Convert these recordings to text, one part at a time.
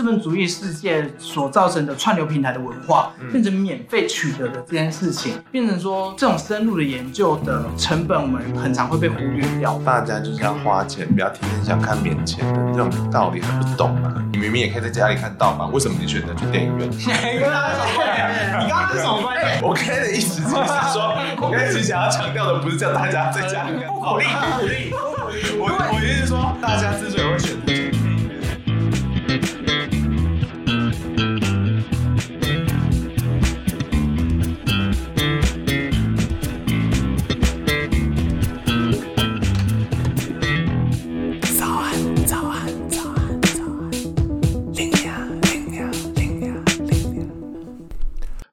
资本主义世界所造成的串流平台的文化，变成免费取得的这件事情，变成说这种深入的研究的成本，我们很常会被忽略掉。大家就是要花钱，不要天天想看免钱的，这种道理还不懂吗？你明明也可以在家里看盗版，为什么你选择去电影院？你刚刚是什么观点？我刚才的意思就是说，我刚才想要强调的不是叫大家在家里看，不鼓励，不鼓励，我我意思是说，大家之所以会选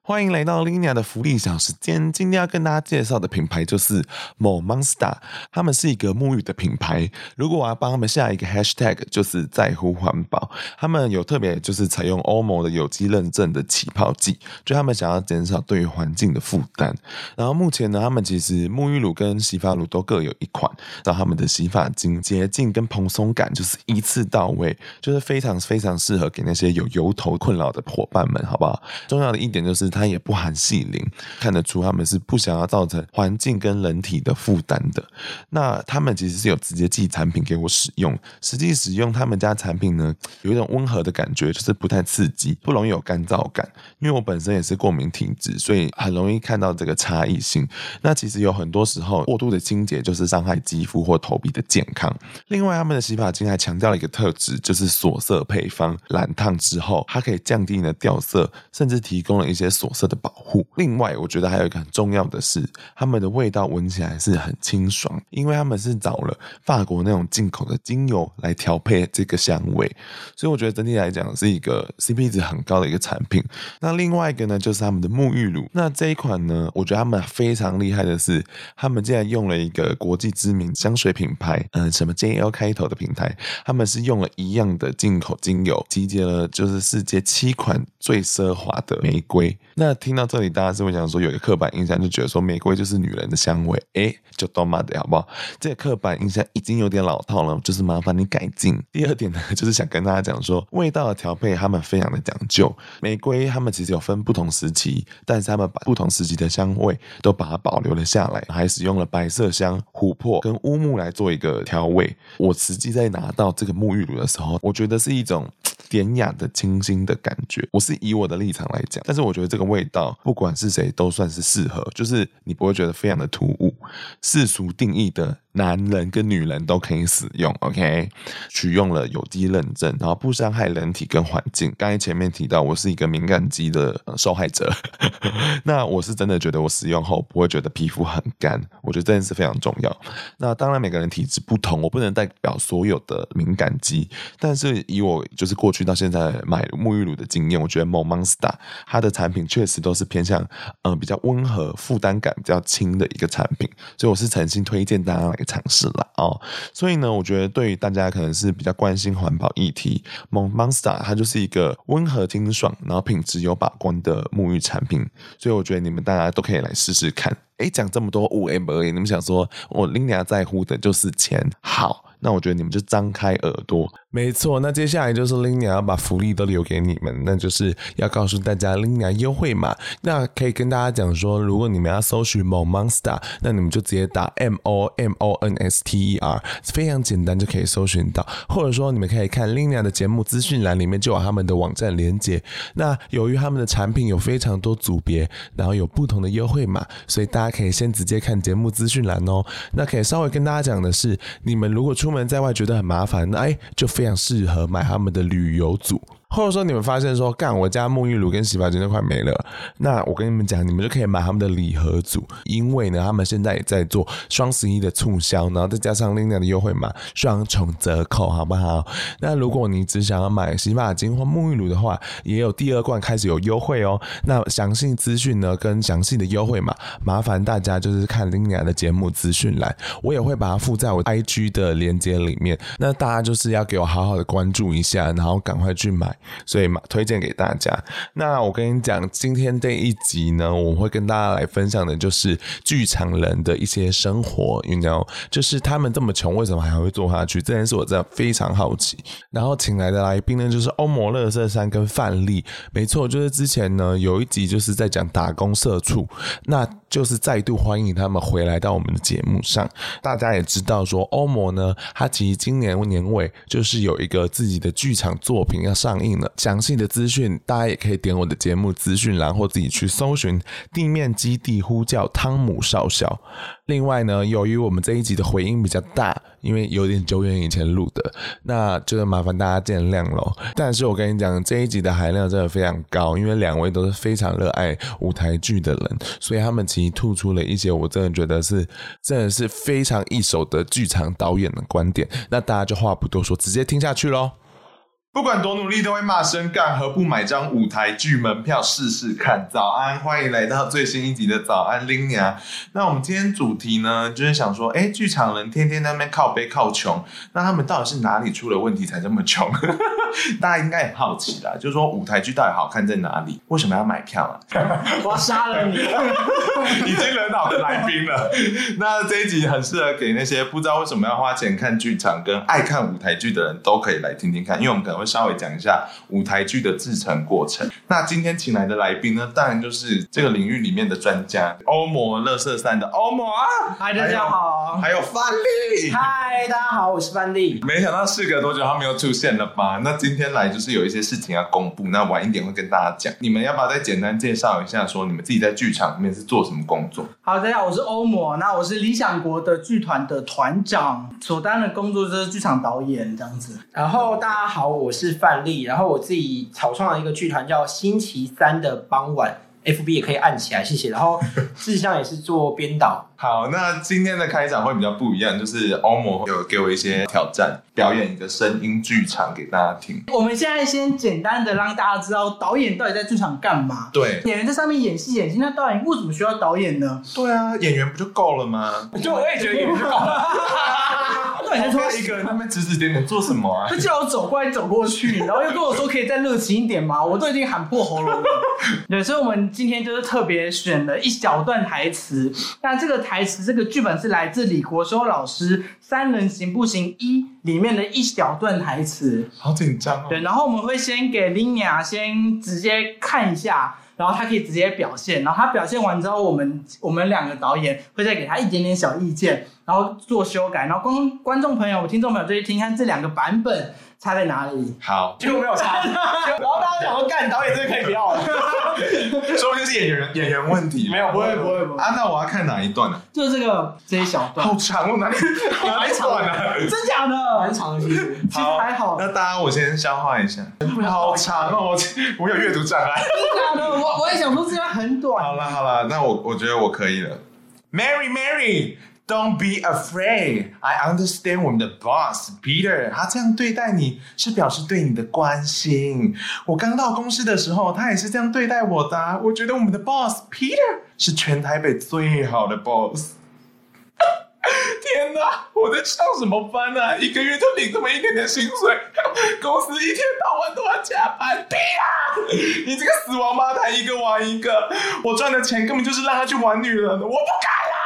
欢迎来到 Lina 的福利小时间。今天要跟大家介绍的品牌就是 Momasta，他们是一个沐浴的品牌。如果我要帮他们下一个 Hashtag，就是在乎环保。他们有特别就是采用欧盟的有机认证的起泡剂，就他们想要减少对于环境的负担。然后目前呢，他们其实沐浴乳跟洗发乳都各有一款。然后他们的洗发精洁净跟蓬松感就是一次到位，就是非常非常适合给那些有油头困扰的伙伴们，好不好？重要的一点就是。它也不含细磷，看得出他们是不想要造成环境跟人体的负担的。那他们其实是有直接寄产品给我使用，实际使用他们家产品呢，有一种温和的感觉，就是不太刺激，不容易有干燥感。因为我本身也是过敏体质，所以很容易看到这个差异性。那其实有很多时候过度的清洁就是伤害肌肤或头皮的健康。另外，他们的洗发精还强调了一个特质，就是锁色配方，染烫之后它可以降低你的掉色，甚至提供了一些锁。色的保护。另外，我觉得还有一个很重要的是，他们的味道闻起来是很清爽，因为他们是找了法国那种进口的精油来调配这个香味，所以我觉得整体来讲是一个 CP 值很高的一个产品。那另外一个呢，就是他们的沐浴乳。那这一款呢，我觉得他们非常厉害的是，他们竟然用了一个国际知名香水品牌，嗯，什么 JL 开头的品牌，他们是用了一样的进口精油，集结了就是世界七款最奢华的玫瑰。那听到这里，大家是会想说有一个刻板印象，就觉得说玫瑰就是女人的香味，哎，就多妈的好不好？这个刻板印象已经有点老套了，就是麻烦你改进。第二点呢，就是想跟大家讲说，味道的调配他们非常的讲究。玫瑰他们其实有分不同时期，但是他们把不同时期的香味都把它保留了下来，还使用了白色香、琥珀跟乌木来做一个调味。我实际在拿到这个沐浴乳的时候，我觉得是一种典雅的清新的感觉。我是以我的立场来讲，但是我觉得这个。味道不管是谁都算是适合，就是你不会觉得非常的突兀，世俗定义的。男人跟女人都可以使用，OK？取用了有机认证，然后不伤害人体跟环境。刚才前面提到，我是一个敏感肌的受害者，那我是真的觉得我使用后不会觉得皮肤很干，我觉得这件事非常重要。那当然每个人体质不同，我不能代表所有的敏感肌，但是以我就是过去到现在买沐浴乳的经验，我觉得 Momasta 它的产品确实都是偏向嗯、呃、比较温和、负担感比较轻的一个产品，所以我是诚心推荐大家来。尝试啦哦，所以呢，我觉得对于大家可能是比较关心环保议题，Mon Monster 它就是一个温和清爽，然后品质有把关的沐浴产品，所以我觉得你们大家都可以来试试看。哎，讲这么多五 M 而已，你们想说我 Linia 在乎的就是钱，好。那我觉得你们就张开耳朵，没错。那接下来就是 Lina 要把福利都留给你们，那就是要告诉大家 Lina 优惠码。那可以跟大家讲说，如果你们要搜寻某 Monster，那你们就直接打 M O M O N S T E R，非常简单就可以搜寻到。或者说你们可以看 Lina 的节目资讯栏里面就有他们的网站连接。那由于他们的产品有非常多组别，然后有不同的优惠码，所以大家可以先直接看节目资讯栏哦。那可以稍微跟大家讲的是，你们如果出出门在外觉得很麻烦，那哎，就非常适合买他们的旅游组。或者说你们发现说，干我家沐浴乳跟洗发精都快没了，那我跟你们讲，你们就可以买他们的礼盒组，因为呢，他们现在也在做双十一的促销，然后再加上 Lina 的优惠码，双重折扣，好不好？那如果你只想要买洗发精或沐浴乳的话，也有第二罐开始有优惠哦。那详细资讯呢，跟详细的优惠码，麻烦大家就是看 Lina 的节目资讯栏，我也会把它附在我 IG 的链接里面。那大家就是要给我好好的关注一下，然后赶快去买。所以嘛，推荐给大家。那我跟你讲，今天这一集呢，我会跟大家来分享的就是剧场人的一些生活，you know，就是他们这么穷，为什么还会做下去？这件事我真的非常好奇。然后请来的来宾呢，就是欧摩乐色山跟范丽，没错，就是之前呢有一集就是在讲打工社畜，那就是再度欢迎他们回来到我们的节目上。大家也知道说，欧摩呢，他其实今年年尾就是有一个自己的剧场作品要上映了，详细的资讯大家也可以点我的节目资讯栏，然后自己去搜寻《地面基地呼叫汤姆少校》。另外呢，由于我们这一集的回音比较大，因为有点久远以前录的，那就麻烦大家见谅喽。但是我跟你讲，这一集的含量真的非常高，因为两位都是非常热爱舞台剧的人，所以他们其实吐出了一些我真的觉得是真的是非常一手的剧场导演的观点。那大家就话不多说，直接听下去喽。不管多努力都会骂声干，何不买张舞台剧门票试试看？早安，欢迎来到最新一集的早安拎娘。那我们今天主题呢，就是想说，哎，剧场人天天在那边靠背靠穷，那他们到底是哪里出了问题才这么穷？大家应该很好奇啦，就是说舞台剧到底好看在哪里？为什么要买票啊？我要杀了你！已经惹恼的来宾了。那这一集很适合给那些不知道为什么要花钱看剧场跟爱看舞台剧的人都可以来听听看，因为我们可能会稍微讲一下舞台剧的制成过程。那今天请来的来宾呢，当然就是这个领域里面的专家——欧摩乐色三的欧摩啊！嗨，大家好！还有范丽，嗨，大家好，我是范丽。没想到事隔多久他们又出现了吧？那今天来就是有一些事情要公布，那晚一点会跟大家讲。你们要不要再简单介绍一下，说你们自己在剧场里面是做什么工作？好，大家好，我是欧摩，那我是理想国的剧团的团长，所担的工作就是剧场导演这样子。然后大家好，我是范丽，然后我自己草创了一个剧团叫星期三的傍晚。FB 也可以按起来，谢谢。然后 志向也是做编导。好，那今天的开场会比较不一样，就是欧摩有给我一些挑战，表演一个声音剧场给大家听。我们现在先简单的让大家知道导演到底在剧场干嘛。对，演员在上面演戏演戏，那导演为什么需要导演呢？对啊，演员不就够了吗？就我也觉得演员就够了。对，你说一个人他们指指点点做什么啊？他叫我走过来走过去，然后又跟我说可以再热情一点吗？我都已经喊破喉咙了。对，所以我们今天就是特别选了一小段台词。那这个台词，这个剧本是来自李国修老师《三人行不行一》里面的一小段台词。好紧张哦。对，然后我们会先给 Linia 先直接看一下，然后他可以直接表现。然后他表现完之后，我们我们两个导演会再给他一点点小意见，然后做修改。然后观观众朋友、听众朋友就去听看这两个版本。差在哪里？好，结果没有差。然后大家想说，干导演这个可以不要了，说不定是演员演员问题。没有，不会，不会，不会。啊，那我要看哪一段呢？就是这个这一小段。好长哦，哪里哪里长啊？真假的？蛮长的，其实其实还好。那大家我先消化一下。好长哦，我有阅读障碍。真假的？我我也想说这段很短。好了好了，那我我觉得我可以了。Mary Mary。Don't be afraid. I understand 我们的 boss Peter，他这样对待你是表示对你的关心。我刚到公司的时候，他也是这样对待我的。我觉得我们的 boss Peter 是全台北最好的 boss。天哪，我在上什么班啊？一个月就领这么一点点薪水，公司一天到晚都要加班。Peter，你这个死王八蛋，一个玩一个。我赚的钱根本就是让他去玩女人的，我不干了。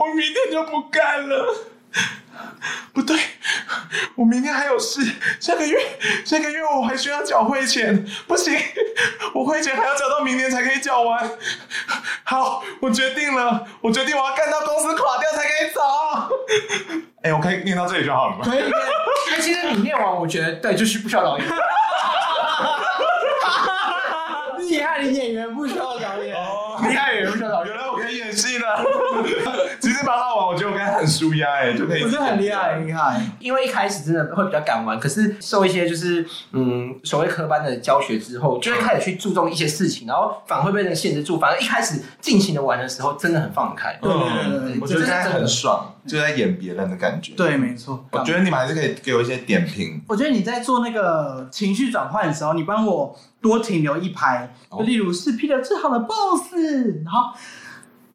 我明天就不干了。不对，我明天还有事。下个月，下个月我还需要缴会钱。不行，我会钱还要缴到明年才可以缴完。好，我决定了，我决定我要干到公司垮掉才可以走。哎、欸，我可以念到这里就好了吗？可以。哎，其实你念完，我觉得对，就是不需要导演。厉害的演员不需要导演。哦，厉害演员不需要导演。原来我可以演戏呢。其实蛮好玩，我觉得我刚才很舒压哎，就可以。不是很厉害，很厉害。因为一开始真的会比较敢玩，可是受一些就是嗯所谓科班的教学之后，就会开始去注重一些事情，然后反而会被那个限制住。反而一开始尽情的玩的时候，真的很放开。对对对对，我觉得现在很爽，就在演别人的感觉。对，没错。我觉得你们还是可以给我一些点评。我觉得你在做那个情绪转换的时候，你帮我多停留一排，就例如是 Peter 最好的 boss，然后。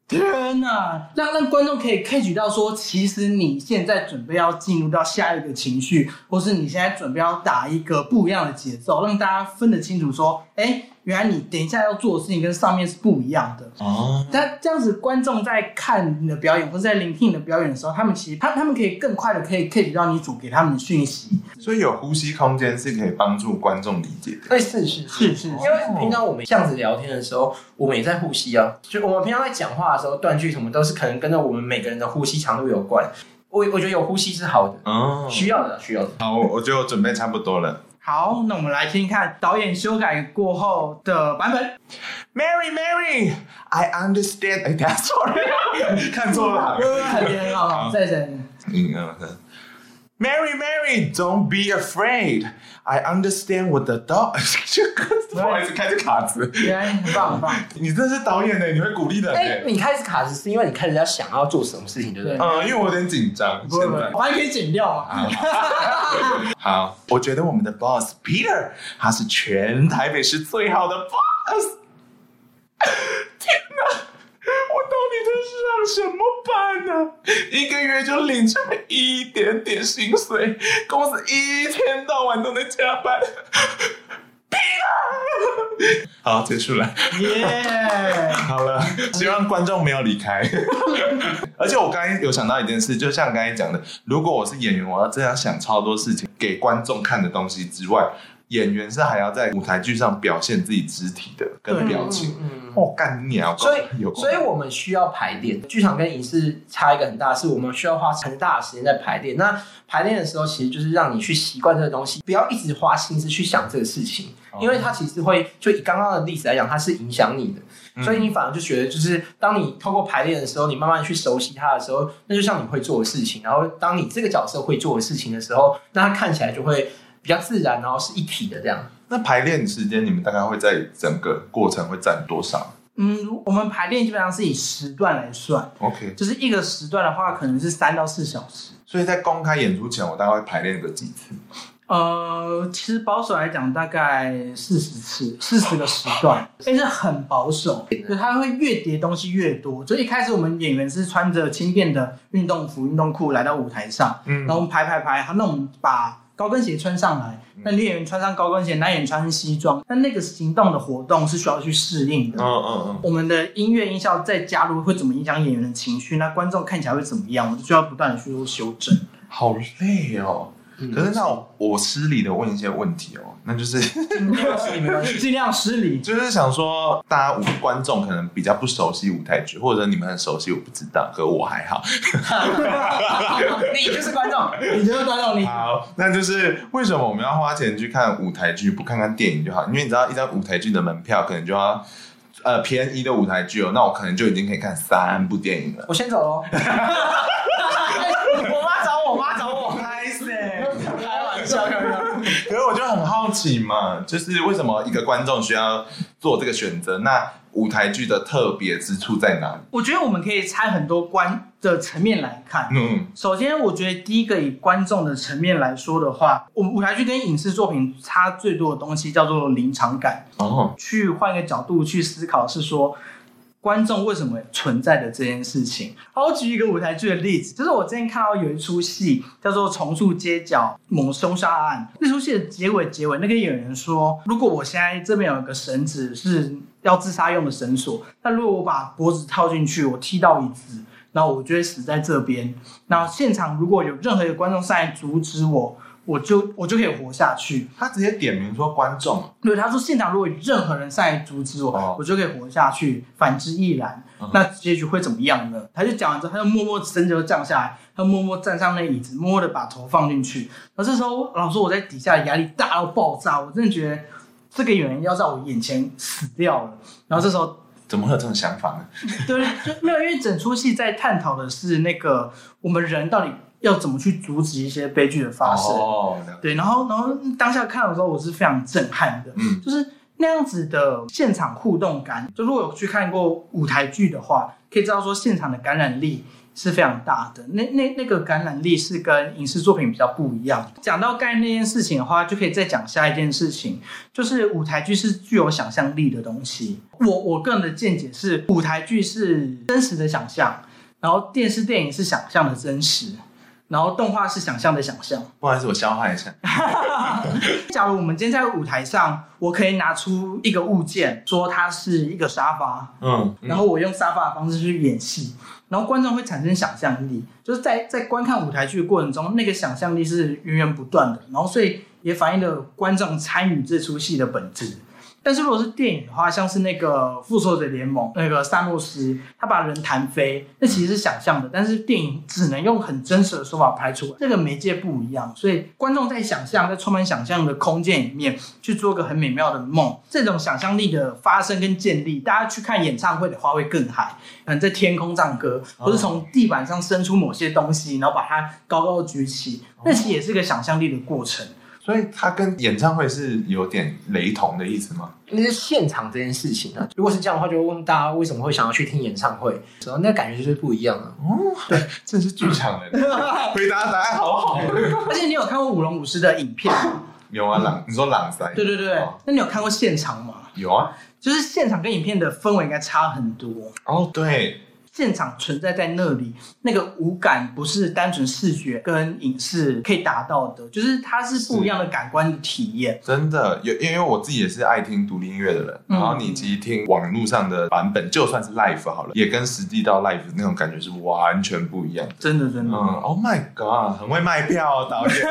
天呐，让让观众可以 catch 到说，其实你现在准备要进入到下一个情绪，或是你现在准备要打一个不一样的节奏，让大家分得清楚说，哎。原来你等一下要做的事情跟上面是不一样的哦。但这样子，观众在看你的表演或者在聆听你的表演的时候，他们其实他他们可以更快的可以 catch 到你主给他们的讯息。所以有呼吸空间是可以帮助观众理解的。对，是是是是。因为平常我们这样子聊天的时候，我们也在呼吸啊。就我们平常在讲话的时候，断句什么都是可能跟着我们每个人的呼吸长度有关。我我觉得有呼吸是好的，哦，需要的需要的。好，我觉得我准备差不多了。好，那我们来听听看导演修改过后的版本。Mary, Mary, I understand。哎，等下 错了，看错了。看别人好，再再。嗯嗯。Mary, Mary, don't be afraid. I understand what the dog. 不好意思，开始卡词。对，很棒很棒。你这是导演呢，你会鼓励的。哎，你开始卡词是因为你开始要想要做什么事情，对不对？嗯，因为我有点紧张。不会不会，我还可以剪掉嘛。好，我觉得我们的 boss Peter 他是全台北市最好的 boss。天哪！我到底在上什么班呢？一个月就领这么一点点薪水，公司一天到晚都在加班。好，结束了。耶，Yeah. 好了，希望观众没有离开。而且我刚才有想到一件事，就像刚才讲的，如果我是演员，我要这样想超多事情给观众看的东西之外。演员是还要在舞台剧上表现自己肢体的跟表情，哦，干你娘！所以，所以我们需要排练。剧场跟影视差一个很大，是我们需要花很大的时间在排练。那排练的时候，其实就是让你去习惯这个东西，不要一直花心思去想这个事情，因为它其实会就以刚刚的例子来讲，它是影响你的，所以你反而就觉得，就是当你透过排练的时候，你慢慢去熟悉它的时候，那就像你会做的事情。然后，当你这个角色会做的事情的时候，那它看起来就会。比较自然，然后是一体的这样。那排练时间，你们大概会在整个过程会占多少？嗯，我们排练基本上是以时段来算。OK，就是一个时段的话，可能是三到四小时。所以在公开演出前，我大概会排练个几次？呃，其实保守来讲，大概四十次，四十个时段，但是很保守，就它会越叠东西越多。就一开始我们演员是穿着轻便的运动服、运动裤来到舞台上，嗯，然后我们排排排，好，那我们把。高跟鞋穿上来，那女演员穿上高跟鞋，男演员穿西装，那那个行动的活动是需要去适应的。嗯嗯嗯。我们的音乐音效再加入会怎么影响演员的情绪？那观众看起来会怎么样？我们就需要不断的去做修正。好累哦。可是那我我失礼的问一些问题哦，那就是 尽量失礼，就是想说，大家观众可能比较不熟悉舞台剧，或者你们很熟悉，我不知道，可我还好。你就是观众，你就是观众，你好，那就是为什么我们要花钱去看舞台剧，不看看电影就好？因为你知道，一张舞台剧的门票可能就要呃便宜的舞台剧哦，那我可能就已经可以看三部电影了。我先走喽。可是我就很好奇嘛，就是为什么一个观众需要做这个选择？那舞台剧的特别之处在哪里？我觉得我们可以拆很多观的层面来看。嗯，首先我觉得第一个以观众的层面来说的话，我们舞台剧跟影视作品差最多的东西叫做临场感。哦，去换一个角度去思考，是说。观众为什么存在的这件事情，好，我举一个舞台剧的例子，就是我之前看到有一出戏叫做《重塑街角某凶杀案》，那出戏的结尾结尾，那个演员说，如果我现在这边有一个绳子是要自杀用的绳索，那如果我把脖子套进去，我踢到椅子，那我就会死在这边。然后现场如果有任何一个观众上来阻止我。我就我就可以活下去。他直接点名说观众，对，他说现场如果有任何人上来阻止我，哦、我就可以活下去。反之亦然。嗯、那结局会怎么样呢？他就讲完之后，他就默默身子就降下来，他默默站上那椅子，默默的把头放进去。那这时候，老师我在底下压力大到爆炸，我真的觉得这个演员要在我眼前死掉了。然后这时候怎么会有这种想法呢？对，就没有，因为整出戏在探讨的是那个我们人到底。要怎么去阻止一些悲剧的发生？哦，对，然后，然后当下看的时候，我是非常震撼的，嗯，就是那样子的现场互动感。就如果有去看过舞台剧的话，可以知道说现场的感染力是非常大的。那那那个感染力是跟影视作品比较不一样。讲到概念那件事情的话，就可以再讲下一件事情，就是舞台剧是具有想象力的东西。我我个人的见解是，舞台剧是真实的想象，然后电视电影是想象的真实。然后动画是想象的想象，不好意思，我消化一下。假如我们今天在舞台上，我可以拿出一个物件，说它是一个沙发，嗯，然后我用沙发的方式去演戏，然后观众会产生想象力，就是在在观看舞台剧的过程中，那个想象力是源源不断的，然后所以也反映了观众参与这出戏的本质。但是如果是电影的话，像是那个《复仇者联盟》，那个萨诺斯他把人弹飞，那其实是想象的。但是电影只能用很真实的手法拍出来，这个媒介不一样，所以观众在想象，在充满想象的空间里面去做个很美妙的梦。这种想象力的发生跟建立，大家去看演唱会的话会更嗨，可能在天空唱歌，或是从地板上伸出某些东西，然后把它高高的举起，那其实也是个想象力的过程。所以它跟演唱会是有点雷同的意思吗？那是现场这件事情、啊？如果是这样的话，就会问大家为什么会想要去听演唱会？然后那个感觉就是不一样了。哦，对，这是剧场人，回答答案好好。而且你有看过舞龙舞狮的影片吗？有啊，朗，你说朗赛？对对对，哦、那你有看过现场吗？有啊，就是现场跟影片的氛围应该差很多。哦，对。现场存在在那里，那个五感不是单纯视觉跟影视可以达到的，就是它是不一样的感官的体验。真的，有因为我自己也是爱听独立音乐的人，嗯、然后你其实听网络上的版本，就算是 live 好了，也跟实际到 live 那种感觉是完全不一样。真的，真的。嗯，Oh my God，很会卖票哦，导演。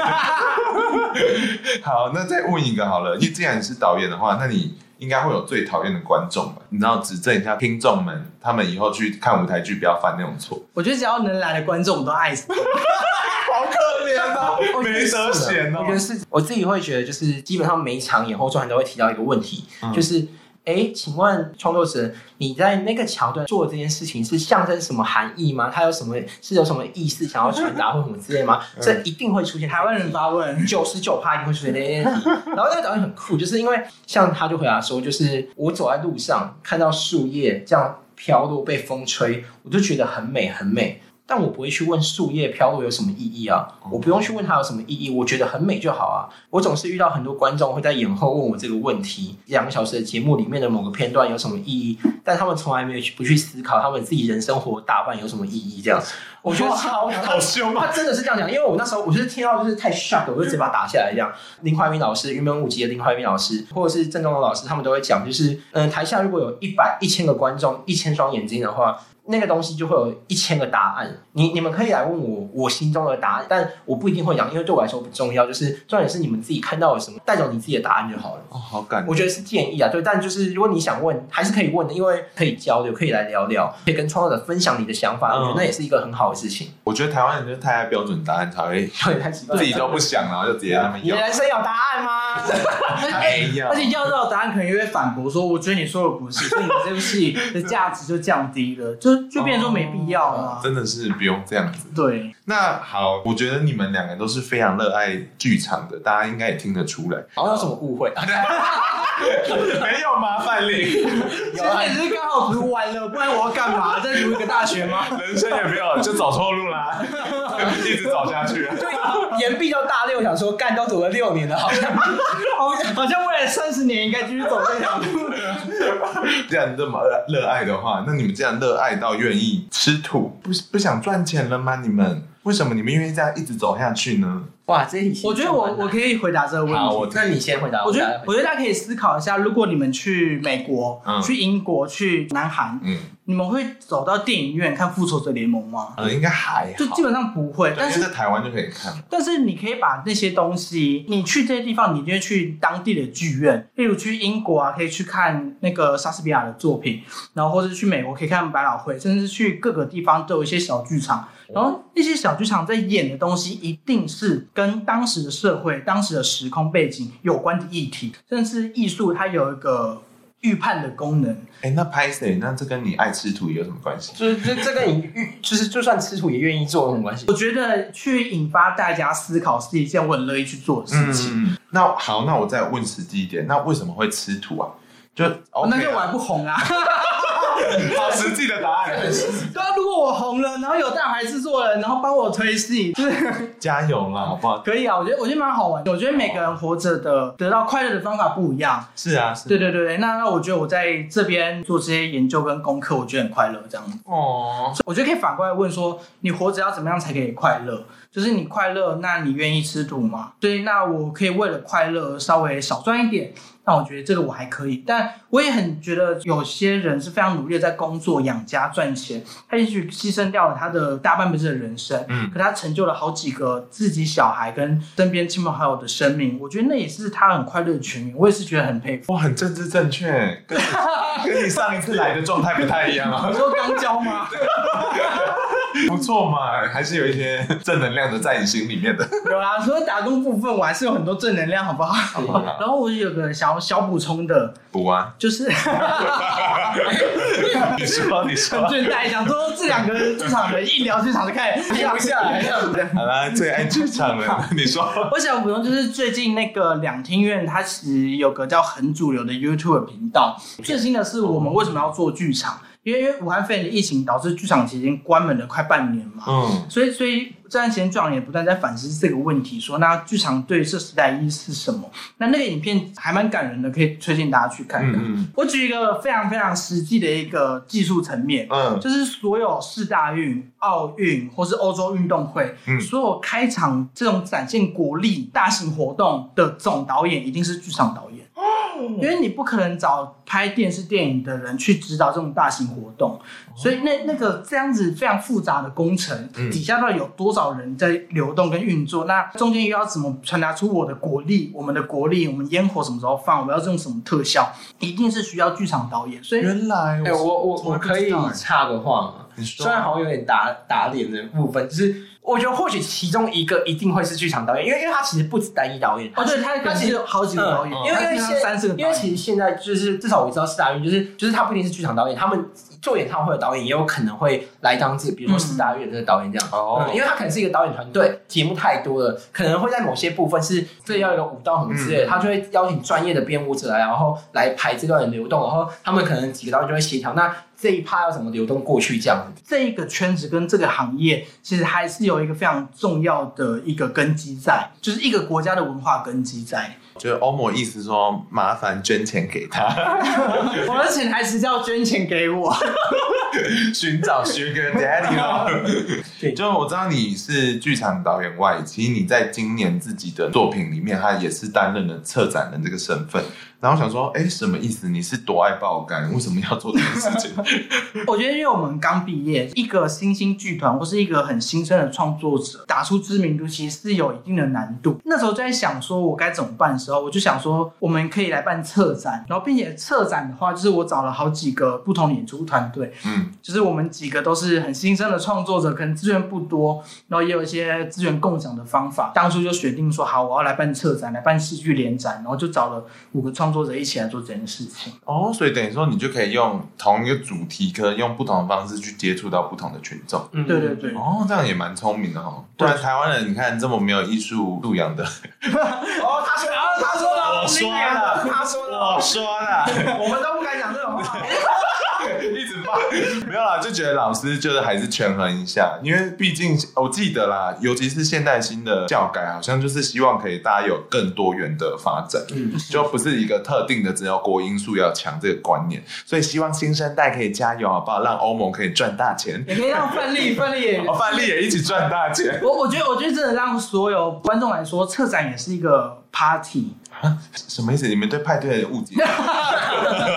好，那再问一个好了，因为既然是导演的话，那你。应该会有最讨厌的观众吧？你知道，指正一下听众们，他们以后去看舞台剧不要犯那种错。我觉得只要能来的观众，我都爱死。好可怜啊，没得选哦。我觉得是，我自己会觉得，就是基本上每一场演后座谈都会提到一个问题，嗯、就是。哎，请问创作者，你在那个桥段做这件事情是象征什么含义吗？它有什么是有什么意思想要传达或什么之类吗？嗯、这一定会出现。台湾人发问，九十九趴一定会出现这些问题。然后那个导演很酷，就是因为像他就回答说，就是我走在路上看到树叶这样飘落被风吹，我就觉得很美很美。但我不会去问树叶飘落有什么意义啊，我不用去问它有什么意义，我觉得很美就好啊。我总是遇到很多观众会在演后问我这个问题，两个小时的节目里面的某个片段有什么意义，但他们从来没有去不去思考他们自己人生活大半有什么意义。这样，我觉得超好凶啊！他真的是这样讲，因为我那时候我就是听到就是太 shock 了，我就直接把他打下来。这样，林怀民老师、云门舞集的林怀民老师，或者是郑中龙老师，他们都会讲，就是嗯，台下如果有一百、一千个观众，一千双眼睛的话。那个东西就会有一千个答案，你你们可以来问我我心中的答案，但我不一定会讲，因为对我来说不重要。就是重点是你们自己看到了什么，带走你自己的答案就好了。哦，好感动。我觉得是建议啊，对，但就是如果你想问，还是可以问的，因为可以交流，可以来聊聊，可以跟创作者分享你的想法，嗯、我觉得那也是一个很好的事情。我觉得台湾人就是太爱标准答案，才会 对太奇怪，自己都不想，然后就直接那么要。你人生有答案吗？没有，而且要到答案，可能又会反驳说，我觉得你说的不是，所以你这部戏的价值就降低了，就就变成说没。必要了！真的是不用这样子。对，那好，我觉得你们两个都是非常热爱剧场的，大家应该也听得出来。好像有什么误会？没有麻烦你。现在只是刚好读完了，不然我要干嘛？再读一个大学吗？人生也没有，就走错路啦，一直走下去。对，延毕到大六，想说干都走了六年了，好像 好像好像未来三十年应该继续走这条路。既然这么热爱的话，那你们既然热爱到愿意吃土，不不想赚钱了吗？你们为什么你们愿意这样一直走下去呢？哇，这题我觉得我我可以回答这个问题。好，那你先回答。我觉得我觉得大家可以思考一下，如果你们去美国、嗯、去英国、去南韩，嗯，你们会走到电影院看《复仇者联盟》吗？呃，应该还好，就基本上不会。但是在台湾就可以看。但是你可以把那些东西，你去这些地方，你就会去当地的剧院，例如去英国啊，可以去看那个莎士比亚的作品，然后或者去美国可以看百老汇，甚至去各个地方都有一些小剧场。然后那些小剧场在演的东西，一定是跟当时的社会、当时的时空背景有关的议题，甚至艺术它有一个预判的功能。哎，那拍谁？那这跟你爱吃土有什么关系？就是这这跟你预就是就算吃土也愿意做有什么关系？我觉得去引发大家思考是一件我很乐意去做的事情。嗯，那好，那我再问实际一点，那为什么会吃土啊？就、OK 啊、那就我还不红啊。好实际的答案。对啊，如果我红了，然后有大牌制作人，然后帮我推戏，就 是加油啦，好不好？可以啊，我觉得我觉得蛮好玩的。我觉得每个人活着的得到快乐的方法不一样。是啊，是。对对对对，那那我觉得我在这边做这些研究跟功课，我觉得很快乐，这样。哦，我觉得可以反过来问说，你活着要怎么样才可以快乐？就是你快乐，那你愿意吃土吗？对，那我可以为了快乐稍微少赚一点，那我觉得这个我还可以。但我也很觉得有些人是非常努力的在工作养家赚钱，他也许牺牲掉了他的大半辈子的人生，嗯，可他成就了好几个自己小孩跟身边亲朋好友的生命，我觉得那也是他很快乐的全名。我也是觉得很佩服。哇，很政治正确，跟你跟你上一次来的状态不太一样啊。你说刚交吗？不错嘛，还是有一些正能量的在你心里面的。有啦，除了打工部分，我还是有很多正能量，好不好？啊、然后我有个小小补充的，补啊，就是你说你说，很倦怠想说这两个剧场的一聊剧场就开始停不下来，好啦，最爱剧场了，你说。我想补充就是最近那个两厅院，它其实有个叫很主流的 YouTube 频道。最新的是我们为什么要做剧场？因为因为武汉肺炎的疫情导致剧场已经关门了快半年嘛，嗯，所以所以这段时间剧场也不断在反思这个问题，说那剧场对这时代意义是什么？那那个影片还蛮感人的，可以推荐大家去看看。嗯，我举一个非常非常实际的一个技术层面，嗯，就是所有四大运、奥运或是欧洲运动会，嗯，所有开场这种展现国力大型活动的总导演一定是剧场导演。因为你不可能找拍电视电影的人去指导这种大型活动，所以那那个这样子非常复杂的工程，底下到底有多少人在流动跟运作？那中间又要怎么传达出我的国力？我们的国力，我们烟火什么时候放？我们要用什么特效？一定是需要剧场导演。所以原来，哎，我我我可以插个话吗？虽然好像有点打打脸的部分，就是。我觉得或许其中一个一定会是剧场导演，因为因为他其实不止单一导演。哦，对，他他其实有好几个导演，嗯、因为因为现三四个，因为其实现在就是至少我知道四大运就是就是他不一定是剧场导演，他们做演唱会的导演也有可能会来当这，比如说四大运这个导演这样。哦、嗯，因为他可能是一个导演团队，节目太多了，可能会在某些部分是这要一个舞蹈什么之类的，嗯、他就会邀请专业的编舞者来，然后来排这段的流动，然后他们可能几个导演就会协调那。这一趴要怎么流动过去？这样子，这一个圈子跟这个行业，其实还是有一个非常重要的一个根基在，就是一个国家的文化根基在。就是欧某意思说，麻烦捐钱给他。我的潜台词叫捐钱给我，寻找 Sugar Daddy 就我知道你是剧场导演外，其实你在今年自己的作品里面，他也是担任了策展人这个身份。然后想说，哎，什么意思？你是多爱爆肝？为什么要做这件事情？我觉得，因为我们刚毕业，一个新兴剧团或是一个很新生的创作者，打出知名度其实是有一定的难度。那时候就在想，说我该怎么办的时候，我就想说，我们可以来办策展。然后，并且策展的话，就是我找了好几个不同演出团队，嗯，就是我们几个都是很新生的创作者，可能资源不多，然后也有一些资源共享的方法。当初就决定说，好，我要来办策展，来办戏剧联展，然后就找了五个创作。者一起来做这件事情哦，所以等于说你就可以用同一个主题，可以用不同的方式去接触到不同的群众。嗯，对对对。哦，这样也蛮聪明的哈。不然台湾人，你看这么没有艺术素养的。哦，他说，他说的，我说的，他说的，我说的，我们都不敢讲这种话。没有啦，就觉得老师就是还是权衡一下，因为毕竟我记得啦，尤其是现代新的教改，好像就是希望可以大家有更多元的发展，嗯，就不是一个特定的只要国因素要强这个观念，所以希望新生代可以加油，好不好？让欧盟可以赚大钱，也可以让范例范例也，范例也一起赚大钱。我我觉得我觉得真的让所有观众来说，策展也是一个 party。什么意思？你们对派对的误解？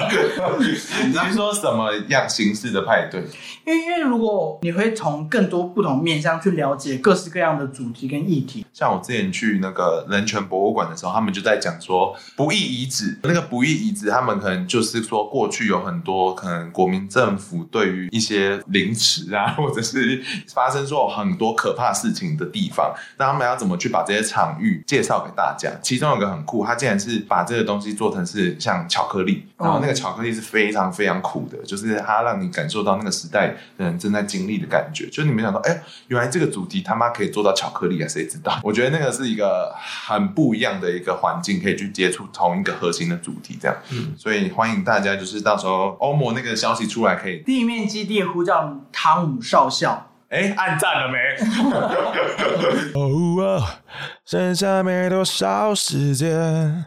你是说什么样形式的派对？因为因为如果你会从更多不同面向去了解各式各样的主题跟议题，像我之前去那个人权博物馆的时候，他们就在讲说不义遗址。那个不义遗址，他们可能就是说过去有很多可能国民政府对于一些凌迟啊，或者是发生说很多可怕事情的地方，那他们要怎么去把这些场域介绍给大家？其中有个很酷，他竟然是把这个东西做成是像巧克力，然后后那个巧克力是非常非常苦的，就是它让你感受到那个时代的人正在经历的感觉。就是你没想到，哎，原来这个主题他妈可以做到巧克力啊？谁知道？我觉得那个是一个很不一样的一个环境，可以去接触同一个核心的主题，这样。嗯，所以欢迎大家，就是到时候欧盟那个消息出来，可以地面基地呼叫汤姆少校。哎，按赞了没？哦啊，剩下没多少时间，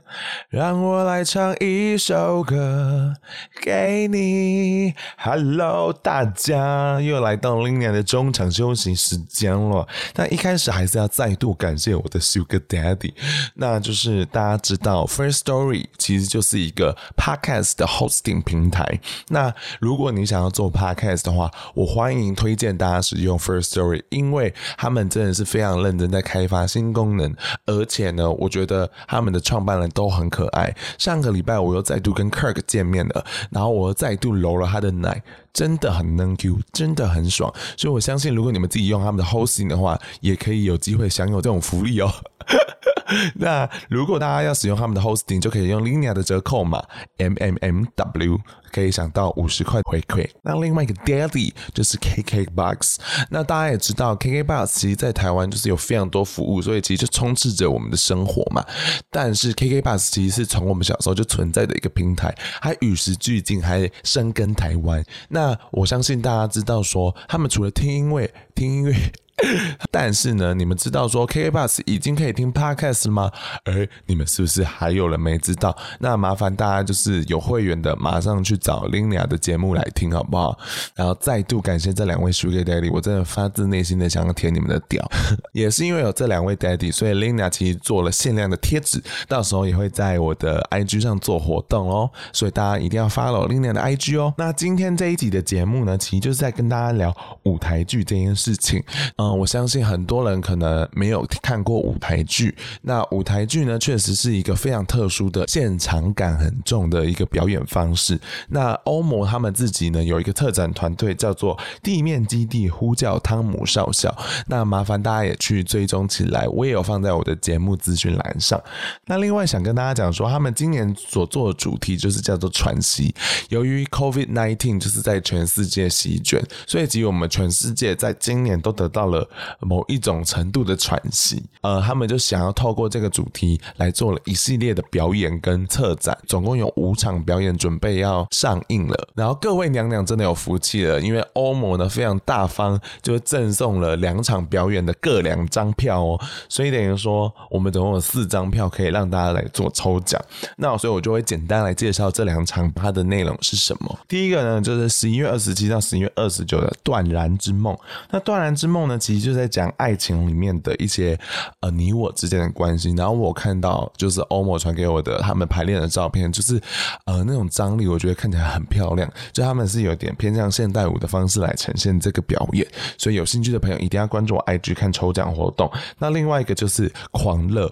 让我来唱一首歌给你。Hello，大家又来到今年的中场休息时间了。但一开始还是要再度感谢我的 Sugar Daddy，那就是大家知道 First Story 其实就是一个 Podcast 的 Hosting 平台。那如果你想要做 Podcast 的话，我欢迎推荐大家使。用 First Story，因为他们真的是非常认真在开发新功能，而且呢，我觉得他们的创办人都很可爱。上个礼拜我又再度跟 Kirk 见面了，然后我又再度揉了他的奶，真的很能 Q，真的很爽。所以我相信，如果你们自己用他们的 Hosting 的话，也可以有机会享有这种福利哦。那如果大家要使用他们的 hosting，就可以用 Linia 的折扣码 M M M W，可以享到五十块回馈。那另外一个 Daddy 就是 KKBOX。那大家也知道，KKBOX 其实在台湾就是有非常多服务，所以其实就充斥着我们的生活嘛。但是 KKBOX 其实是从我们小时候就存在的一个平台，还与时俱进，还深耕台湾。那那我相信大家知道说，他们除了听音乐，听音乐。但是呢，你们知道说 KK Bus 已经可以听 Podcast 了吗？而你们是不是还有人没知道？那麻烦大家就是有会员的，马上去找 Linia 的节目来听，好不好？然后再度感谢这两位 Sugar Daddy，我真的发自内心的想要舔你们的屌。也是因为有这两位 Daddy，所以 Linia 其实做了限量的贴纸，到时候也会在我的 IG 上做活动哦。所以大家一定要 follow Linia 的 IG 哦。那今天这一集的节目呢，其实就是在跟大家聊舞台剧这件事情。嗯。我相信很多人可能没有看过舞台剧。那舞台剧呢，确实是一个非常特殊的现场感很重的一个表演方式。那欧摩他们自己呢，有一个特展团队叫做地面基地呼叫汤姆少校。那麻烦大家也去追踪起来，我也有放在我的节目资讯栏上。那另外想跟大家讲说，他们今年所做的主题就是叫做喘息。由于 COVID-19 就是在全世界席卷，所以其实我们全世界在今年都得到了。某一种程度的喘息，呃，他们就想要透过这个主题来做了一系列的表演跟策展，总共有五场表演准备要上映了。然后各位娘娘真的有福气了，因为欧某呢非常大方，就赠送了两场表演的各两张票哦，所以等于说我们总共有四张票可以让大家来做抽奖。那所以我就会简单来介绍这两场它的内容是什么。第一个呢就是十一月二十七到十一月二十九的《断然之梦》。那《断然之梦》呢，其实就在讲爱情里面的一些呃你我之间的关系，然后我看到就是欧某传给我的他们排练的照片，就是呃那种张力，我觉得看起来很漂亮，就他们是有点偏向现代舞的方式来呈现这个表演，所以有兴趣的朋友一定要关注我 IG 看抽奖活动。那另外一个就是狂热。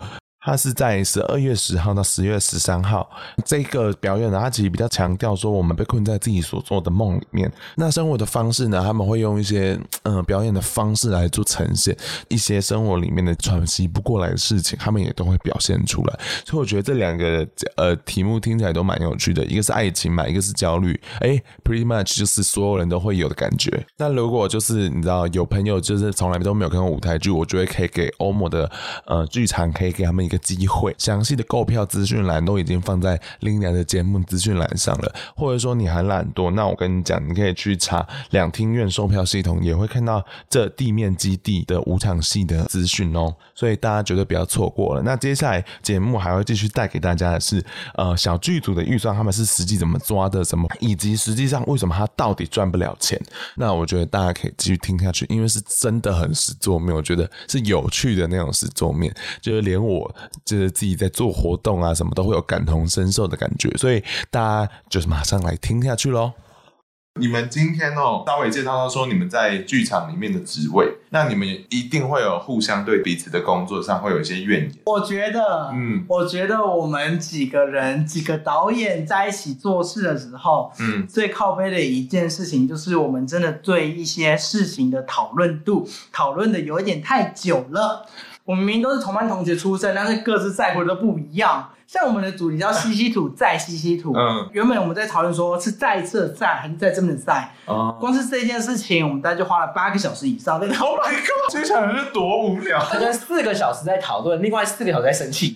他是在十二月十号到十月十三号这个表演呢，他其实比较强调说我们被困在自己所做的梦里面。那生活的方式呢，他们会用一些嗯、表演的方式来做呈现，一些生活里面的喘息不过来的事情，他们也都会表现出来。所以我觉得这两个呃题目听起来都蛮有趣的，一个是爱情嘛，一个是焦虑。哎，pretty much 就是所有人都会有的感觉。那如果就是你知道有朋友就是从来都没有看过舞台剧，我觉得可以给欧摩的呃剧场可以给他们。一个机会，详细的购票资讯栏都已经放在 Linia 的节目资讯栏上了。或者说你还懒惰，那我跟你讲，你可以去查两厅院售票系统，也会看到这地面基地的五场戏的资讯哦。所以大家绝对不要错过了。那接下来节目还会继续带给大家的是，呃，小剧组的预算他们是实际怎么抓的，怎么以及实际上为什么他到底赚不了钱？那我觉得大家可以继续听下去，因为是真的很实做面，我觉得是有趣的那种实做面，就是连我。就是自己在做活动啊，什么都会有感同身受的感觉，所以大家就是马上来听下去喽。你们今天哦，稍微介绍到说你们在剧场里面的职位，那你们一定会有互相对彼此的工作上会有一些怨言。我觉得，嗯，我觉得我们几个人几个导演在一起做事的时候，嗯，最靠背的一件事情就是我们真的对一些事情的讨论度讨论的有一点太久了。我们明明都是同班同学出身，但是各自在乎的都不一样。像我们的主题叫西西土在西西土，嗯，原本我们在讨论说是在这在还是在这边的在，哦，光是这件事情，我们大概就花了八个小时以上在讨论。Oh my god，接下来是多无聊，大概四个小时在讨论，另外四个小时在生气。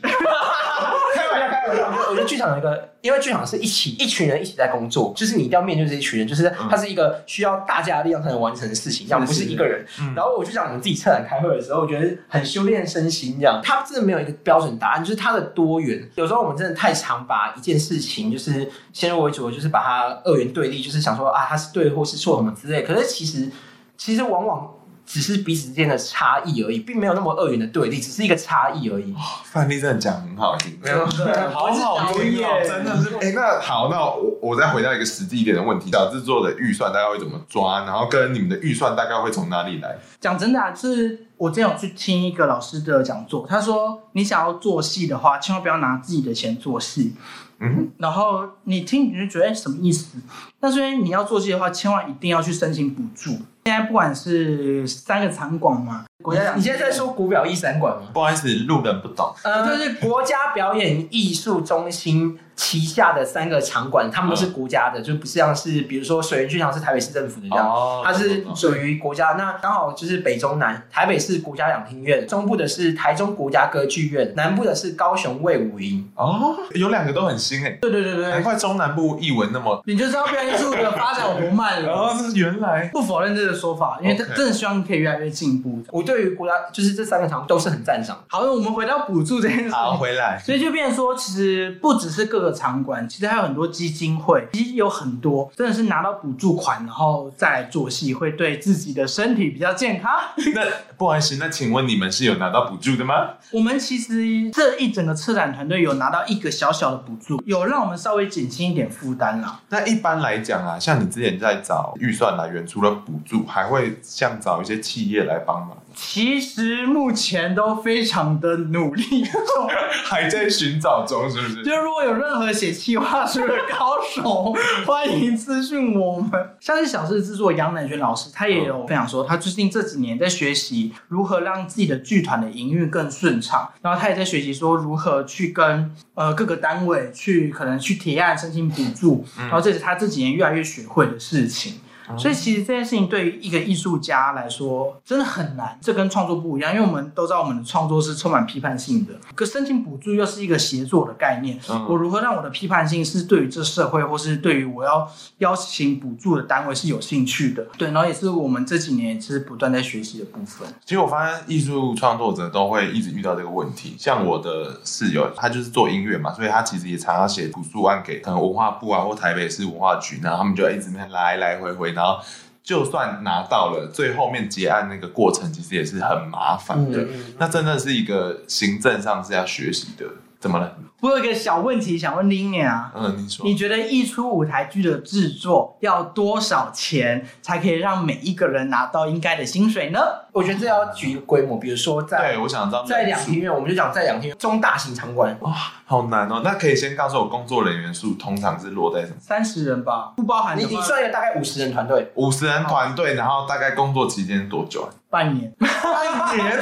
我觉得剧场有一个，因为剧场是一起一群人一起在工作，就是你一定要面对这一群人，就是它是一个需要大家的力量才能完成的事情，这样不是一个人。然后我就讲我们自己策展开会的时候，我觉得很修炼身心，这样它真的没有一个标准答案，就是它的多元。有时候我们真的太常把一件事情就是先入为主，就是把它二元对立，就是想说啊它是对或是错什么之类。可是其实其实往往。只是彼此之间的差异而已，并没有那么二元的对立，只是一个差异而已。范例真的讲很好听，没有对，好好听哦，真的是。哎、欸，那好，那我我再回到一个实际一点的问题，小制作的预算大概会怎么抓？然后跟你们的预算大概会从哪里来？讲真的、啊，就是我之前有去听一个老师的讲座，他说你想要做戏的话，千万不要拿自己的钱做戏。嗯，然后你听你就觉得哎，什么意思？那所以你要做戏的话，千万一定要去申请补助。现在不管是三个场馆嘛，国家，你现在在说古表艺展馆吗？不好意思，路人不懂。呃，就是国家表演艺术中心。旗下的三个场馆，他们都是国家的，嗯、就不是像是比如说水源剧场是台北市政府的这样，哦、它是属于国家。那刚好就是北中南，台北市国家两厅院，中部的是台中国家歌剧院，南部的是高雄卫武营。哦，有两个都很新诶。对对对对，难怪中南部艺文那么，你就知道表演艺术的发展有多慢了。哦，这是原来不否认这个说法，因为他真的希望可以越来越进步。我对于国家就是这三个场都是很赞赏。好，那我们回到补助这件事。好，回来。所以就变成说，其实不只是各个场馆，其实。还有很多基金会，其实有很多真的是拿到补助款，然后再做戏，会对自己的身体比较健康。那不好意思，那请问你们是有拿到补助的吗？我们其实这一整个策展团队有拿到一个小小的补助，有让我们稍微减轻一点负担啦。那一般来讲啊，像你之前在找预算来源，除了补助，还会像找一些企业来帮忙？其实目前都非常的努力中，还在寻找中，是不是？就如果有任何写企划书的高手，欢迎私讯我们。像是小事制作杨乃轩老师，他也有分享说，他最近这几年在学习如何让自己的剧团的营运更顺畅，然后他也在学习说如何去跟呃各个单位去可能去提案申请补助，然后这是他这几年越来越学会的事情。所以其实这件事情对于一个艺术家来说真的很难，这跟创作不一样，因为我们都知道我们的创作是充满批判性的，可申请补助又是一个协作的概念。我如何让我的批判性是对于这社会，或是对于我要邀请补助的单位是有兴趣的？对，然后也是我们这几年其实不断在学习的部分。其实我发现艺术创作者都会一直遇到这个问题，像我的室友，他就是做音乐嘛，所以他其实也常常写补助案给可能文化部啊或台北市文化局，然后他们就一直在来来回回，然后。就算拿到了，最后面结案那个过程其实也是很麻烦的。那真的是一个行政上是要学习的。怎么了？我有一个小问题想问 Linia 啊。嗯，你说。你觉得一出舞台剧的制作要多少钱才可以让每一个人拿到应该的薪水呢？我觉得这要举一个规模，比如说在对，我想知道在两厅院，我们就讲在两厅院中大型场馆。哇，好难哦。那可以先告诉我工作人员数通常是落在什么？三十人吧，不包含你。你算一个大概五十人团队。五十人团队，然后大概工作期间多久啊？半年，半年，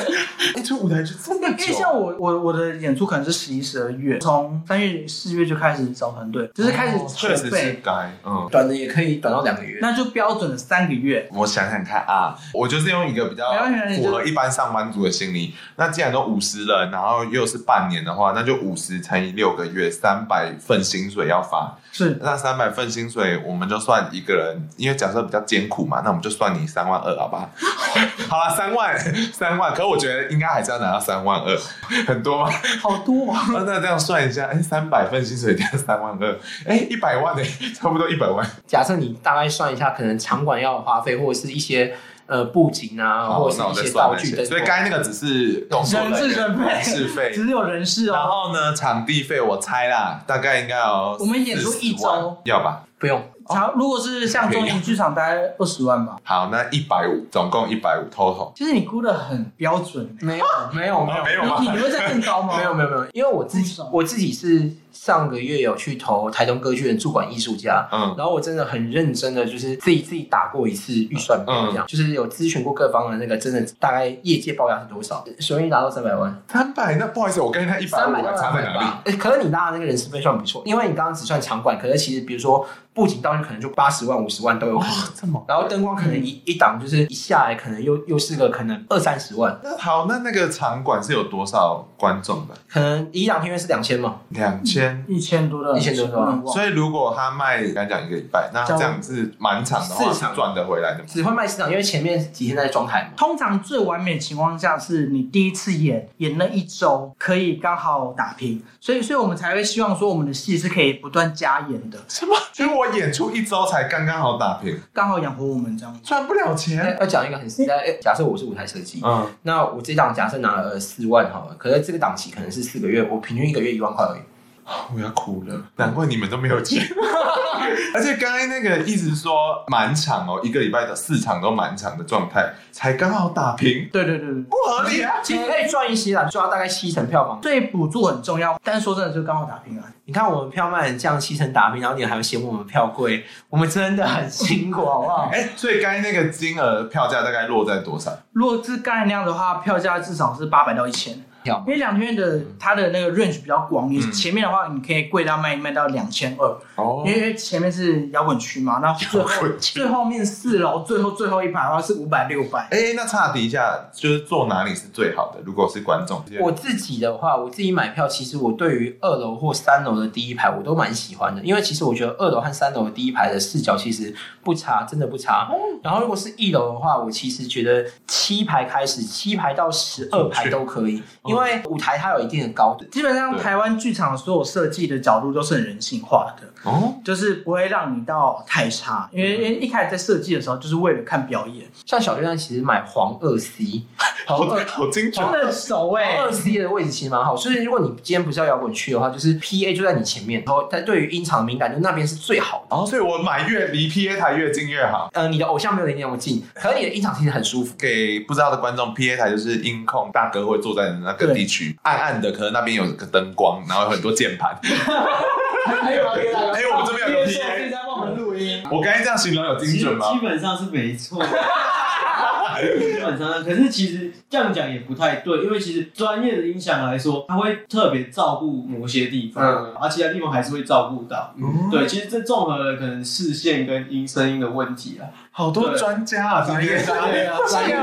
一出舞台就这么久。因为像我，我我的演出可能是十一、十二月，从三月、四月就开始找团队，就是开始准备。该，嗯，短的也可以短到两个月，那就标准的三个月。我想想看啊，我就是用一个比较符合一般上班族的心理。那既然都五十人，然后又是半年的话，那就五十乘以六个月，三百份薪水要发。是，那三百份薪水，我们就算一个人，因为假设比较艰苦嘛，那我们就算你三万二，好吧 好？好。啊，三万，三万，可我觉得应该还是要拿到三万二，很多吗？好多啊！那这样算一下，哎，三百份薪水加三万二，哎，一百万呢，差不多一百万。假设你大概算一下，可能场馆要花费，或者是一些呃布景啊，或者是一些道具的，所以刚才那个只是人事费，人事费，只有人事哦。然后呢，场地费我猜啦，大概应该要我们演出一周要吧。不用。好，如果是像中影剧场，大概二十万吧。好，那一百五，总共一百五 total。其实你估的很标准。没有，没有，没有，没有吗？你你会再更高吗？没有，没有，没有，因为我自己，我自己是。上个月有去投台东歌剧院驻馆艺术家，嗯，然后我真的很认真的，就是自己自己打过一次预算表，这样，就是有咨询过各方的那个，真的大概业界报价是多少？首映达到三百万，三百？那不好意思，我跟他一百五还差在哪里？哎，可是你拉的那个人事费算不错，因为你刚刚只算场馆，可是其实比如说布景道具可能就八十万、五十万都有可能，这么，然后灯光可能一一档就是一下来，可能又又是个可能二三十万。那好，那那个场馆是有多少观众的？可能一两天是两千嘛？两千，一千多的。一千多万，所以如果他卖，刚讲一个礼拜，那这样子满场的话，赚得回来的。只会卖市场，因为前面几天在状态嘛。通常最完美情况下是你第一次演，演那一周可以刚好打平，所以所以我们才会希望说我们的戏是可以不断加演的。什么？所以我演出一周才刚刚好打平，刚好养活我们这样，赚不了钱。要讲一个很实在，假设我是舞台设计，嗯，那我这档假设拿了四万好了，可是这个档期可能是四个月，我平均一个月一万块而已。我要哭了，难怪你们都没有钱。而且刚才那个一直说满场哦，一个礼拜的四场都满场的状态，才刚好打平。对对对对，不合理啊！其实可以赚一些啦，赚大概七成票房。所以补助很重要，但是说真的，就刚好打平啊。你看我们票卖这样七成打平，然后你还要嫌我们票贵，我们真的很辛苦，好不好？哎，所以刚才那个金额票价大概落在多少？如果是刚才那样的话，票价至少是八百到一千。因为两天的它的那个 range 比较广，你前面的话你可以贵到卖卖到两千二，哦，因为前面是摇滚区嘛，那最后最后面四楼最后最后一排的话是五百六百。哎，那差底一下，就是坐哪里是最好的？如果是观众，我自己的话，我自己买票，其实我对于二楼或三楼的第一排我都蛮喜欢的，因为其实我觉得二楼和三楼的第一排的视角其实不差，真的不差。然后如果是一楼的话，我其实觉得七排开始，七排到十二排都可以。因为舞台它有一定的高度，基本上台湾剧场所有设计的角度都是很人性化的，哦，就是不会让你到太差，因为因为一开始在设计的时候就是为了看表演。像小巨蛋其实买黄二 C，好好精准，真的熟哎，黄二 C 的位置其实蛮好，所以如果你今天不是要摇滚区的话，就是 PA 就在你前面，然后它对于音场敏感，就那边是最好的。哦，所以我买越离 PA 台越近越好。呃，你的偶像没有离你那么近，可是你的音场其实很舒服。给不知道的观众，PA 台就是音控大哥会坐在那个地区。暗暗的，可能那边有个灯光，然后有很多键盘。还有哎，我们这边有 PA 在帮我们录音。我刚才这样形容有精准吗？基本上是没错。基本上，可是其实这样讲也不太对，因为其实专业的音响来说，它会特别照顾某些地方，嗯、而其他地方还是会照顾到。嗯、对，其实这综合了可能视线跟音声音的问题啊。好多专家啊，专业专业啊，专业。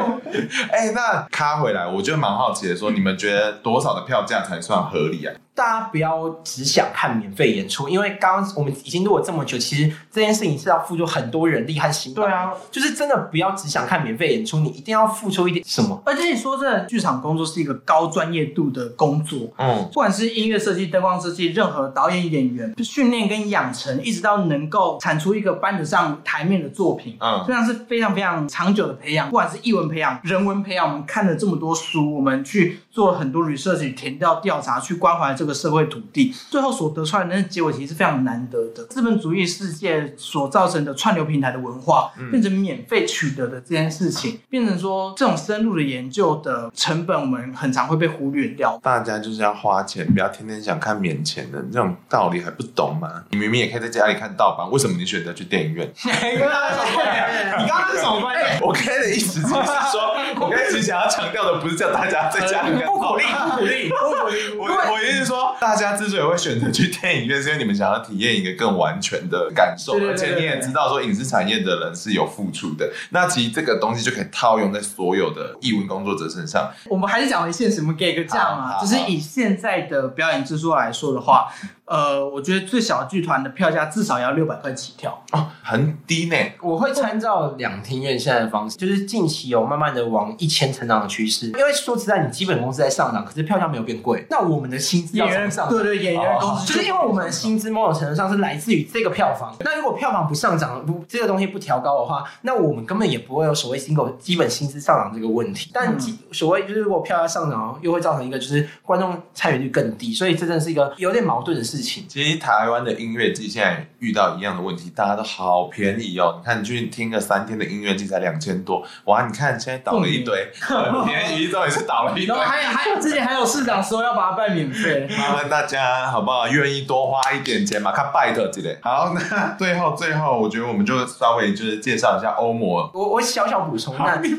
哎，那卡回来，我觉得蛮好奇的说，说你们觉得多少的票价才算合理啊？大家不要只想看免费演出，因为刚刚我们已经录了这么久，其实这件事情是要付出很多人力和心。对啊，就是真的不要只想看免费演出，你一定要付出一点什么。而且你说这剧场工作是一个高专业度的工作，嗯，不管是音乐设计、灯光设计，任何导演、演员训练跟养成，一直到能够产出一个搬得上台面的作品，嗯，这样是非常非常长久的培养。不管是译文培养、人文培养，我们看了这么多书，我们去做了很多 research、填调调查，去关怀这个社会土地。最后所得出来的那结果其实是非常难得的。资本主义世界所造成的串流平台的文化，变成免费取得的这件事情，变成说这种深入的研究的成本，我们很常会被忽略掉。大家就是要花钱，不要天天想看免钱的，这种道理还不懂吗？你明明也可以在家里看盗版，为什么你选择去电影院？你刚刚是什么观点？我刚才的意思就是说，我刚才想要强调的不是叫大家在家里看，不鼓励，不鼓励，不鼓励。我我意思是说，大家之所以会选择去电影院，是因为你们想要体验一个更完全的感受，而且你也知道说影视产业的人是有付出的。那其实这个东西就可以套用在所有的艺文工作者身上。我们还是讲回现实，我们给个价嘛，就是以现在的表演制作来说的话。呃，我觉得最小剧团的票价至少要六百块起跳哦，很低呢。我会参照两厅院现在的方式，就是近期有慢慢的往一千成长的趋势。因为说实在，你基本工资在上涨，可是票价没有变贵，那我们的薪资要上涨？对对，演员工资就是因为我们的薪资某种程度上是来自于这个票房。那如果票房不上涨，不这个东西不调高的话，那我们根本也不会有所谓薪狗基本薪资上涨这个问题。但所谓就是如果票价上涨，又会造成一个就是观众参与率更低，所以这真的是一个有点矛盾的事情。事情。其实台湾的音乐季现在遇到一样的问题，大家都好便宜哦。你看，你去听个三天的音乐季才两千多，哇！你看现在倒了一堆，很便宜，到底是倒了一堆。然后还有还有之前还有市长说要把它办免费，麻烦大家好不好？愿意多花一点钱嘛？看拜托之类。好，那最后最后，我觉得我们就稍微就是介绍一下欧摩。我我小小补充，那对，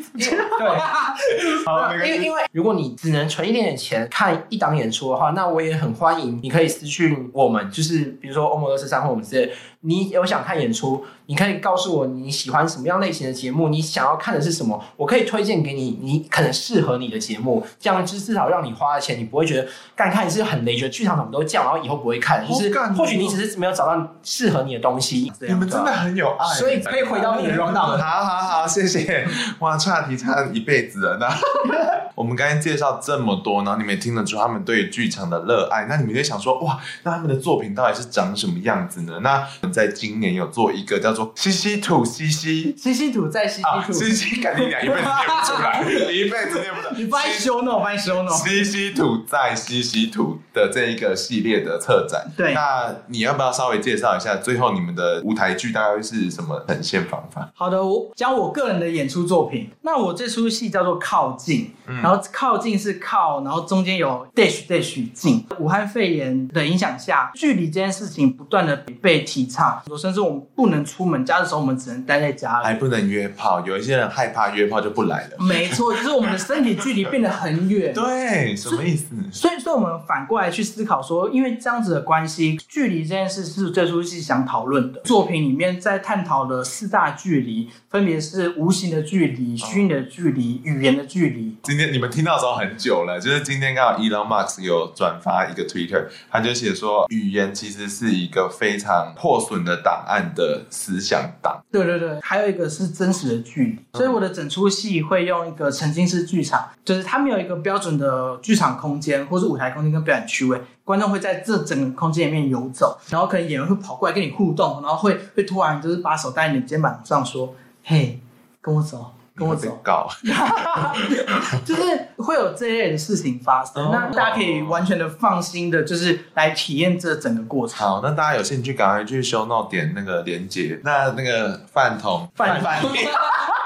好，因为 因为如果你只能存一点点钱看一档演出的话，那我也很欢迎，你可以私讯我们，就是比如说欧盟二十三或我们之类，你有想看演出，你可以告诉我你喜欢什么样类型的节目，你想要看的是什么，我可以推荐给你，你可能适合你的节目，这样就至少让你花的钱，你不会觉得干看你是很累，觉得剧场怎么都这样，然后以后不会看，就是或许你只是没有找到适合你的东西。你们真的很有爱，所以可以回到你的 rundown。好好好，谢谢。哇，差题差一辈子了那。我们刚才介绍这么多，然后你们也听得出他们对剧场的热爱，那你们就想说，哇，那他们的作品到底是长什么样子呢？那在今年有做一个叫做西西土西西西西土在西西土西西，赶紧讲，一辈子念不出来，你一辈子念不出来。你翻译修诺，翻译修诺。西西土在西西土的这一个系列的策展，对，那你要不要稍微介绍一下，最后你们的舞台剧大概会是什么呈现方法？好的，我讲我个人的演出作品。那我这出戏叫做靠近，嗯、然后靠近是靠，然后中间有 dash dash 近。武汉肺炎的影响下，距离这件事情不断的被提倡，甚至我们不能出门，家的时候我们只能待在家里，还不能约炮。有一些人害怕约炮就不来了。没错，就是我们的身体距离变得很远。对，什么意思？所以说，我们反过来去思考说，因为这样子的关系，距离这件事是最初是想讨论的。作品里面在探讨的四大距离，分别是无形的距离、虚拟的距离、语言的距离。今天你你们听到的时候很久了，就是今天刚好 Elon Musk 有转发一个 Twitter，他就写说，语言其实是一个非常破损的档案的思想档。对对对，还有一个是真实的距离。所以我的整出戏会用一个沉浸式剧场，就是他们有一个标准的剧场空间，或是舞台空间跟表演区位，观众会在这整个空间里面游走，然后可能演员会跑过来跟你互动，然后会会突然就是把手搭在你的肩膀上说：“嘿，跟我走。”跟我走，就是会有这一类的事情发生，哦、那大家可以完全的放心的，就是来体验这整个过程。好，那大家有兴趣赶快去 show note 点那个连接。那那个饭桶，饭饭。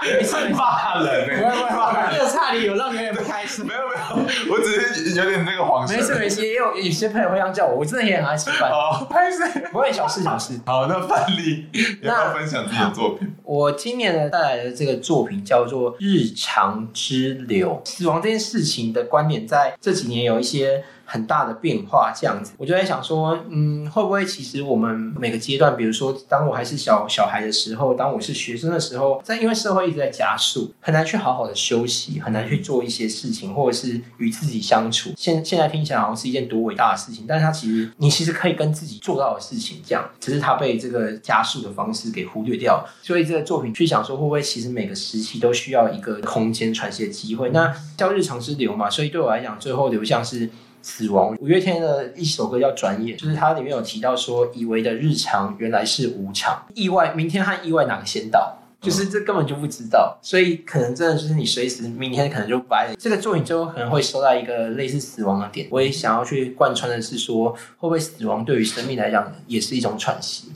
你是骂人，不会不会，这个差点有让你有点不开心。没有没有，我只是有点那个黄色。没事没事，也有有些朋友会这样叫我，我真的也很爱吃饭。哦，拍摄，不会小事小事。好，那范例要不要分享自己的作品？我今年呢带来的这个作品叫做《日常之流》。死亡这件事情的观点，在这几年有一些。很大的变化，这样子，我就在想说，嗯，会不会其实我们每个阶段，比如说，当我还是小小孩的时候，当我是学生的时候，在因为社会一直在加速，很难去好好的休息，很难去做一些事情，或者是与自己相处。现现在听起来好像是一件多伟大的事情，但是它其实你其实可以跟自己做到的事情，这样，只是它被这个加速的方式给忽略掉。所以这个作品去想说，会不会其实每个时期都需要一个空间喘息的机会？那叫日常之流嘛，所以对我来讲，最后流向是。死亡。五月天的一首歌叫《转眼》，就是它里面有提到说，以为的日常原来是无常，意外，明天和意外哪个先到？就是这根本就不知道，所以可能真的就是你随时明天可能就白了。这个作品最后可能会收到一个类似死亡的点。我也想要去贯穿的是说，会不会死亡对于生命来讲也是一种喘息？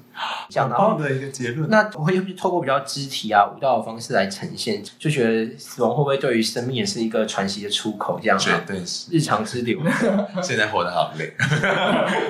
这样，然后的一个结论。那我会透过比较肢体啊、舞蹈的方式来呈现，就觉得死亡会不会对于生命也是一个喘息的出口？这样，绝对是日常之流。现在活得好累，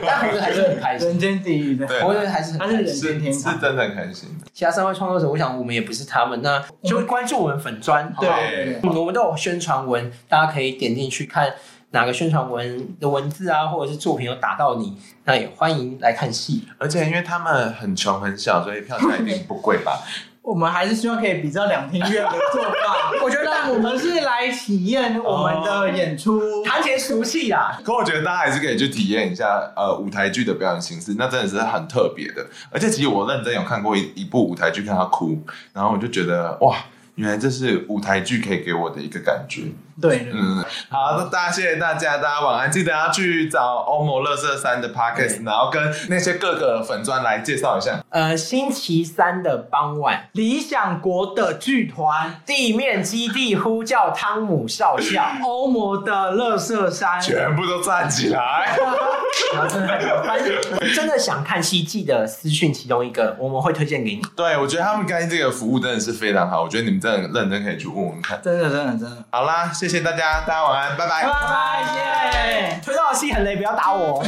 但活着还是很开心。人间地狱的，活着还是很开心，是人间天堂，是真的很开心。其他三位创作者，我想我们也不是他们，那就会关注我们粉专，对，我们都有宣传文，大家可以点进去看。哪个宣传文的文字啊，或者是作品有打到你，那也欢迎来看戏。而且因为他们很穷很小，所以票价一定不贵吧？我们还是希望可以比较两厅院的做法。我觉得我们是来体验我们的演出，谈钱俗气啦。可我觉得大家还是可以去体验一下呃舞台剧的表演形式，那真的是很特别的。而且其实我认真有看过一一部舞台剧，看他哭，然后我就觉得哇，原来这是舞台剧可以给我的一个感觉。对的。嗯，好，那大家谢谢大家，大家晚安。记得要去找欧摩乐色山的 podcast，然后跟那些各个粉砖来介绍一下。呃，星期三的傍晚，理想国的剧团地面基地呼叫汤姆少校，欧摩的乐色山，全部都站起来。真的想看戏，记得私讯其中一个，我们会推荐给你。对，我觉得他们刚才这个服务真的是非常好，我觉得你们真的认真可以去问问看。真的，真的，真的。好啦，谢谢谢大家，大家晚安，拜拜，拜拜，耶！推到我戏很累，不要打我。